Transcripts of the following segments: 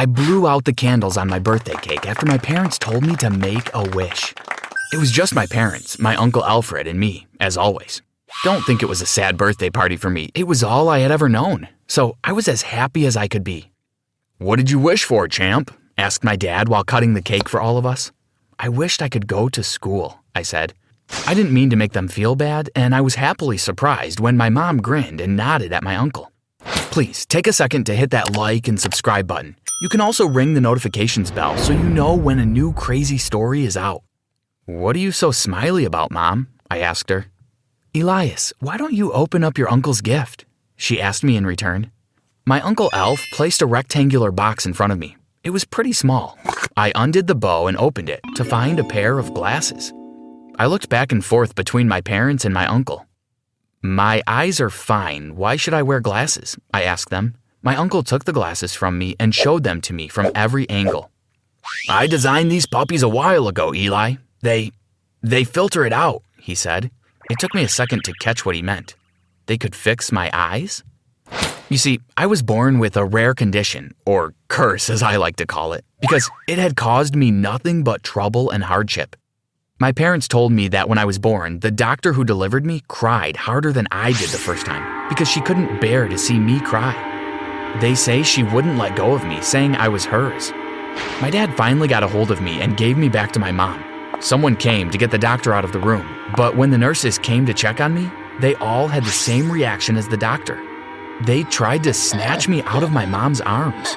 I blew out the candles on my birthday cake after my parents told me to make a wish. It was just my parents, my Uncle Alfred, and me, as always. Don't think it was a sad birthday party for me. It was all I had ever known. So I was as happy as I could be. What did you wish for, champ? asked my dad while cutting the cake for all of us. I wished I could go to school, I said. I didn't mean to make them feel bad, and I was happily surprised when my mom grinned and nodded at my uncle. Please take a second to hit that like and subscribe button. You can also ring the notifications bell so you know when a new crazy story is out. What are you so smiley about, Mom? I asked her. Elias, why don't you open up your uncle's gift? She asked me in return. My Uncle Alf placed a rectangular box in front of me. It was pretty small. I undid the bow and opened it to find a pair of glasses. I looked back and forth between my parents and my uncle. My eyes are fine. Why should I wear glasses? I asked them. My uncle took the glasses from me and showed them to me from every angle. I designed these puppies a while ago, Eli. They. they filter it out, he said. It took me a second to catch what he meant. They could fix my eyes? You see, I was born with a rare condition, or curse as I like to call it, because it had caused me nothing but trouble and hardship. My parents told me that when I was born, the doctor who delivered me cried harder than I did the first time because she couldn't bear to see me cry. They say she wouldn't let go of me, saying I was hers. My dad finally got a hold of me and gave me back to my mom. Someone came to get the doctor out of the room, but when the nurses came to check on me, they all had the same reaction as the doctor. They tried to snatch me out of my mom's arms.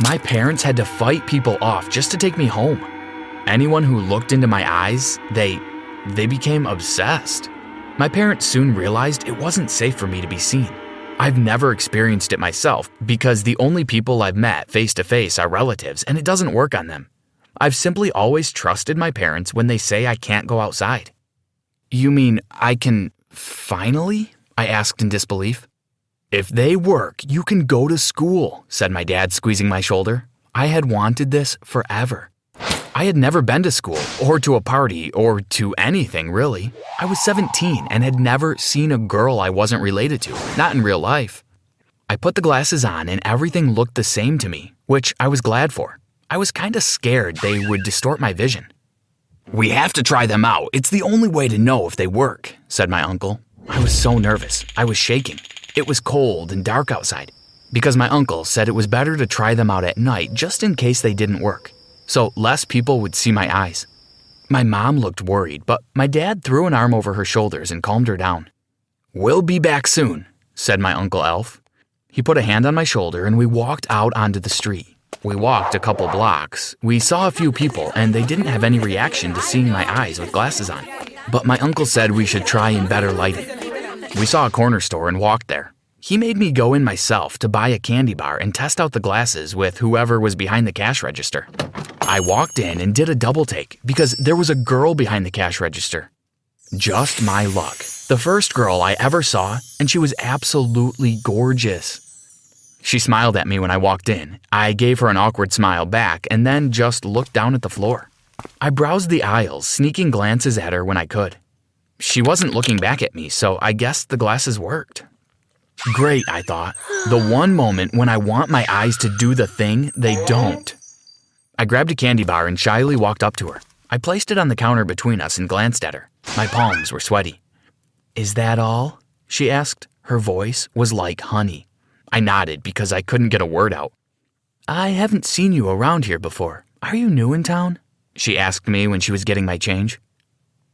My parents had to fight people off just to take me home. Anyone who looked into my eyes, they they became obsessed. My parents soon realized it wasn't safe for me to be seen. I've never experienced it myself because the only people I've met face to face are relatives and it doesn't work on them. I've simply always trusted my parents when they say I can't go outside. You mean I can finally? I asked in disbelief. If they work, you can go to school, said my dad, squeezing my shoulder. I had wanted this forever. I had never been to school, or to a party, or to anything really. I was 17 and had never seen a girl I wasn't related to, not in real life. I put the glasses on and everything looked the same to me, which I was glad for. I was kinda scared they would distort my vision. We have to try them out. It's the only way to know if they work, said my uncle. I was so nervous. I was shaking. It was cold and dark outside. Because my uncle said it was better to try them out at night just in case they didn't work, so less people would see my eyes. My mom looked worried, but my dad threw an arm over her shoulders and calmed her down. We'll be back soon, said my Uncle Alf. He put a hand on my shoulder and we walked out onto the street. We walked a couple blocks. We saw a few people, and they didn't have any reaction to seeing my eyes with glasses on. But my uncle said we should try in better lighting. We saw a corner store and walked there. He made me go in myself to buy a candy bar and test out the glasses with whoever was behind the cash register. I walked in and did a double take because there was a girl behind the cash register. Just my luck. The first girl I ever saw, and she was absolutely gorgeous. She smiled at me when I walked in. I gave her an awkward smile back and then just looked down at the floor. I browsed the aisles, sneaking glances at her when I could. She wasn't looking back at me, so I guessed the glasses worked. Great, I thought. The one moment when I want my eyes to do the thing, they don't. I grabbed a candy bar and shyly walked up to her. I placed it on the counter between us and glanced at her. My palms were sweaty. Is that all? She asked. Her voice was like honey. I nodded because I couldn't get a word out. I haven't seen you around here before. Are you new in town? She asked me when she was getting my change.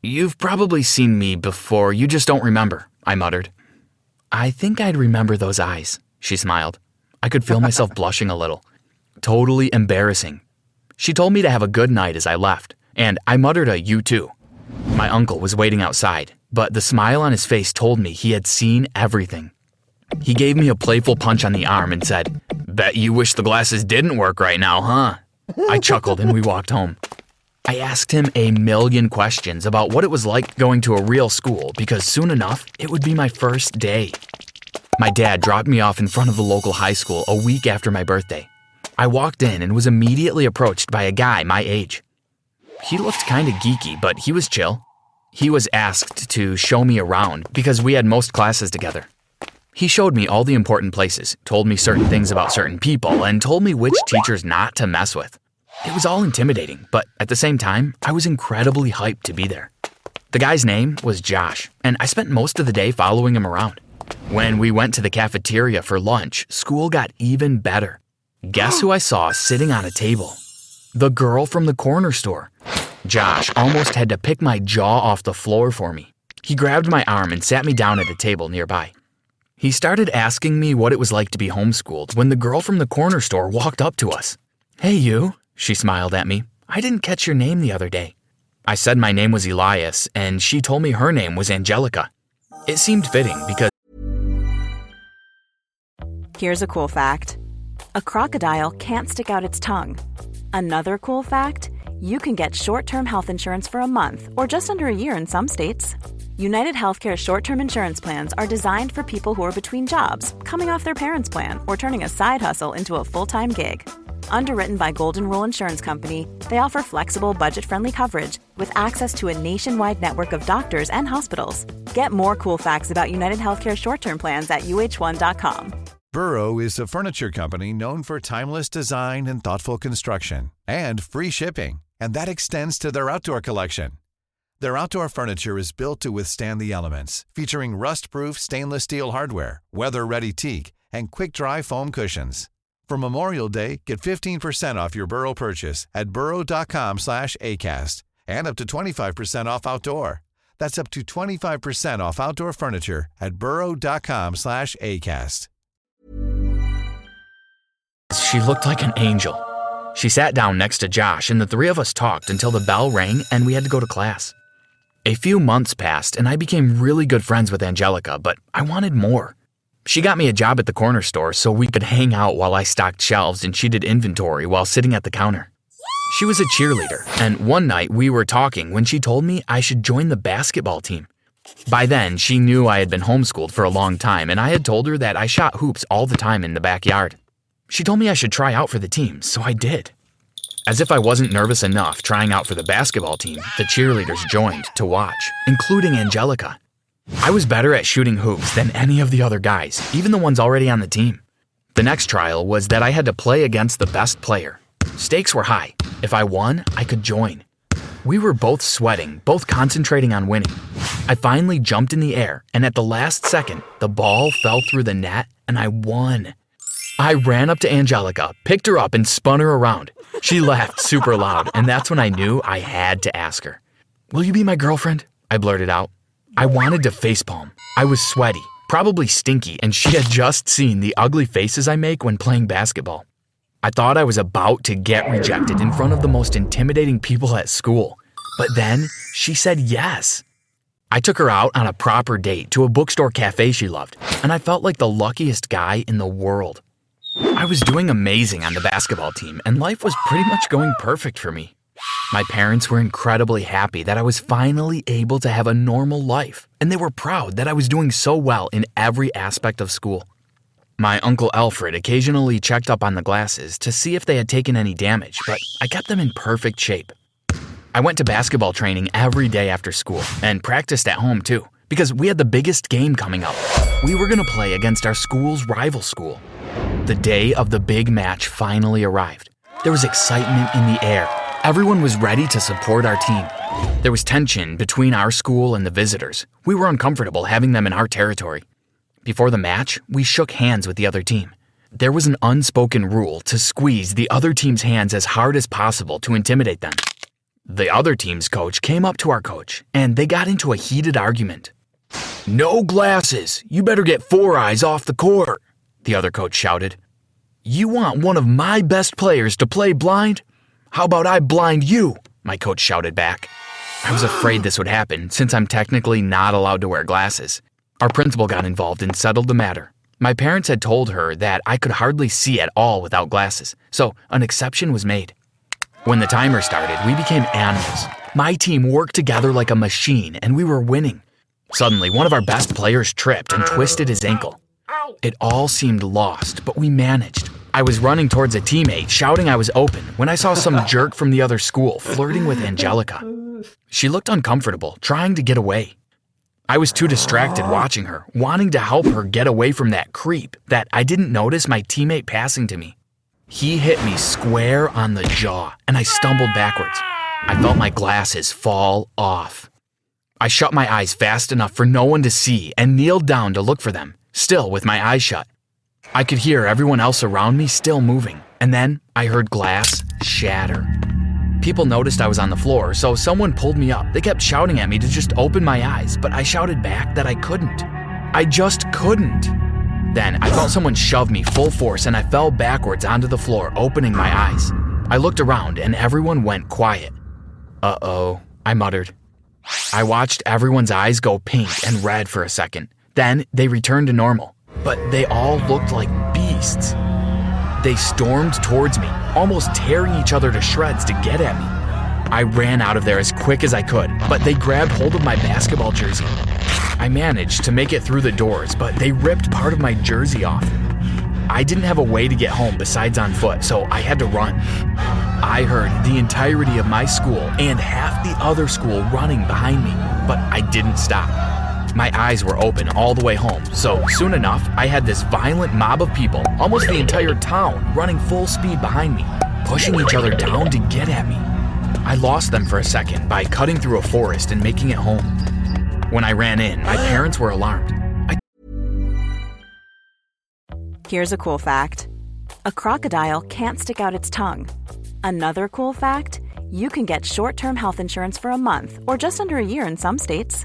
You've probably seen me before, you just don't remember, I muttered. I think I'd remember those eyes, she smiled. I could feel myself blushing a little. Totally embarrassing. She told me to have a good night as I left, and I muttered a you too. My uncle was waiting outside, but the smile on his face told me he had seen everything. He gave me a playful punch on the arm and said, Bet you wish the glasses didn't work right now, huh? I chuckled and we walked home. I asked him a million questions about what it was like going to a real school because soon enough it would be my first day. My dad dropped me off in front of the local high school a week after my birthday. I walked in and was immediately approached by a guy my age. He looked kind of geeky, but he was chill. He was asked to show me around because we had most classes together. He showed me all the important places, told me certain things about certain people, and told me which teachers not to mess with. It was all intimidating, but at the same time, I was incredibly hyped to be there. The guy's name was Josh, and I spent most of the day following him around. When we went to the cafeteria for lunch, school got even better. Guess who I saw sitting on a table? The girl from the corner store. Josh almost had to pick my jaw off the floor for me. He grabbed my arm and sat me down at a table nearby. He started asking me what it was like to be homeschooled when the girl from the corner store walked up to us. Hey, you, she smiled at me. I didn't catch your name the other day. I said my name was Elias, and she told me her name was Angelica. It seemed fitting because. Here's a cool fact a crocodile can't stick out its tongue. Another cool fact you can get short term health insurance for a month or just under a year in some states. United Healthcare short term insurance plans are designed for people who are between jobs, coming off their parents' plan, or turning a side hustle into a full time gig. Underwritten by Golden Rule Insurance Company, they offer flexible, budget friendly coverage with access to a nationwide network of doctors and hospitals. Get more cool facts about United Healthcare short term plans at uh1.com. Burrow is a furniture company known for timeless design and thoughtful construction and free shipping, and that extends to their outdoor collection. Their outdoor furniture is built to withstand the elements, featuring rust-proof stainless steel hardware, weather-ready teak, and quick-dry foam cushions. For Memorial Day, get 15% off your Burrow purchase at burrow.com slash ACAST and up to 25% off outdoor. That's up to 25% off outdoor furniture at burrow.com slash ACAST. She looked like an angel. She sat down next to Josh, and the three of us talked until the bell rang and we had to go to class. A few months passed, and I became really good friends with Angelica, but I wanted more. She got me a job at the corner store so we could hang out while I stocked shelves and she did inventory while sitting at the counter. She was a cheerleader, and one night we were talking when she told me I should join the basketball team. By then, she knew I had been homeschooled for a long time, and I had told her that I shot hoops all the time in the backyard. She told me I should try out for the team, so I did. As if I wasn't nervous enough trying out for the basketball team, the cheerleaders joined to watch, including Angelica. I was better at shooting hoops than any of the other guys, even the ones already on the team. The next trial was that I had to play against the best player. Stakes were high. If I won, I could join. We were both sweating, both concentrating on winning. I finally jumped in the air, and at the last second, the ball fell through the net and I won. I ran up to Angelica, picked her up, and spun her around. She laughed super loud, and that's when I knew I had to ask her. Will you be my girlfriend? I blurted out. I wanted to facepalm. I was sweaty, probably stinky, and she had just seen the ugly faces I make when playing basketball. I thought I was about to get rejected in front of the most intimidating people at school. But then she said yes. I took her out on a proper date to a bookstore cafe she loved, and I felt like the luckiest guy in the world. I was doing amazing on the basketball team, and life was pretty much going perfect for me. My parents were incredibly happy that I was finally able to have a normal life, and they were proud that I was doing so well in every aspect of school. My Uncle Alfred occasionally checked up on the glasses to see if they had taken any damage, but I kept them in perfect shape. I went to basketball training every day after school and practiced at home too, because we had the biggest game coming up. We were going to play against our school's rival school. The day of the big match finally arrived. There was excitement in the air. Everyone was ready to support our team. There was tension between our school and the visitors. We were uncomfortable having them in our territory. Before the match, we shook hands with the other team. There was an unspoken rule to squeeze the other team's hands as hard as possible to intimidate them. The other team's coach came up to our coach, and they got into a heated argument. No glasses! You better get four eyes off the court! The other coach shouted. You want one of my best players to play blind? How about I blind you? My coach shouted back. I was afraid this would happen since I'm technically not allowed to wear glasses. Our principal got involved and settled the matter. My parents had told her that I could hardly see at all without glasses, so an exception was made. When the timer started, we became animals. My team worked together like a machine and we were winning. Suddenly, one of our best players tripped and twisted his ankle. It all seemed lost, but we managed. I was running towards a teammate, shouting I was open, when I saw some jerk from the other school flirting with Angelica. She looked uncomfortable, trying to get away. I was too distracted watching her, wanting to help her get away from that creep, that I didn't notice my teammate passing to me. He hit me square on the jaw, and I stumbled backwards. I felt my glasses fall off. I shut my eyes fast enough for no one to see and kneeled down to look for them, still with my eyes shut. I could hear everyone else around me still moving, and then I heard glass shatter. People noticed I was on the floor, so someone pulled me up. They kept shouting at me to just open my eyes, but I shouted back that I couldn't. I just couldn't. Then I felt someone shove me full force and I fell backwards onto the floor, opening my eyes. I looked around and everyone went quiet. Uh oh, I muttered. I watched everyone's eyes go pink and red for a second. Then they returned to normal, but they all looked like beasts. They stormed towards me, almost tearing each other to shreds to get at me. I ran out of there as quick as I could, but they grabbed hold of my basketball jersey. I managed to make it through the doors, but they ripped part of my jersey off. I didn't have a way to get home besides on foot, so I had to run. I heard the entirety of my school and half the other school running behind me, but I didn't stop. My eyes were open all the way home, so soon enough, I had this violent mob of people, almost the entire town, running full speed behind me, pushing each other down to get at me. I lost them for a second by cutting through a forest and making it home. When I ran in, my parents were alarmed. I Here's a cool fact a crocodile can't stick out its tongue. Another cool fact you can get short term health insurance for a month or just under a year in some states.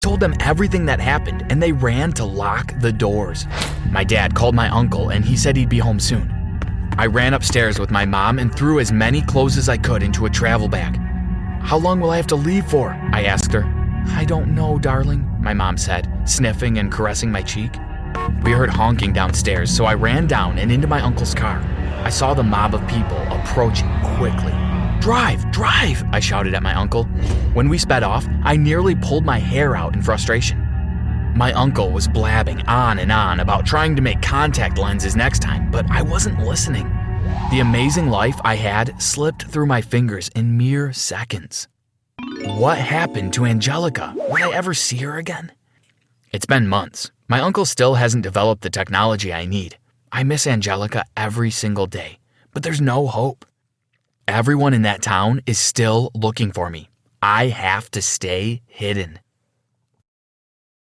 Told them everything that happened, and they ran to lock the doors. My dad called my uncle, and he said he'd be home soon. I ran upstairs with my mom and threw as many clothes as I could into a travel bag. How long will I have to leave for? I asked her. I don't know, darling, my mom said, sniffing and caressing my cheek. We heard honking downstairs, so I ran down and into my uncle's car. I saw the mob of people approaching quickly. Drive, drive, I shouted at my uncle. When we sped off, I nearly pulled my hair out in frustration. My uncle was blabbing on and on about trying to make contact lenses next time, but I wasn't listening. The amazing life I had slipped through my fingers in mere seconds. What happened to Angelica? Would I ever see her again? It's been months. My uncle still hasn't developed the technology I need. I miss Angelica every single day, but there's no hope. Everyone in that town is still looking for me. I have to stay hidden.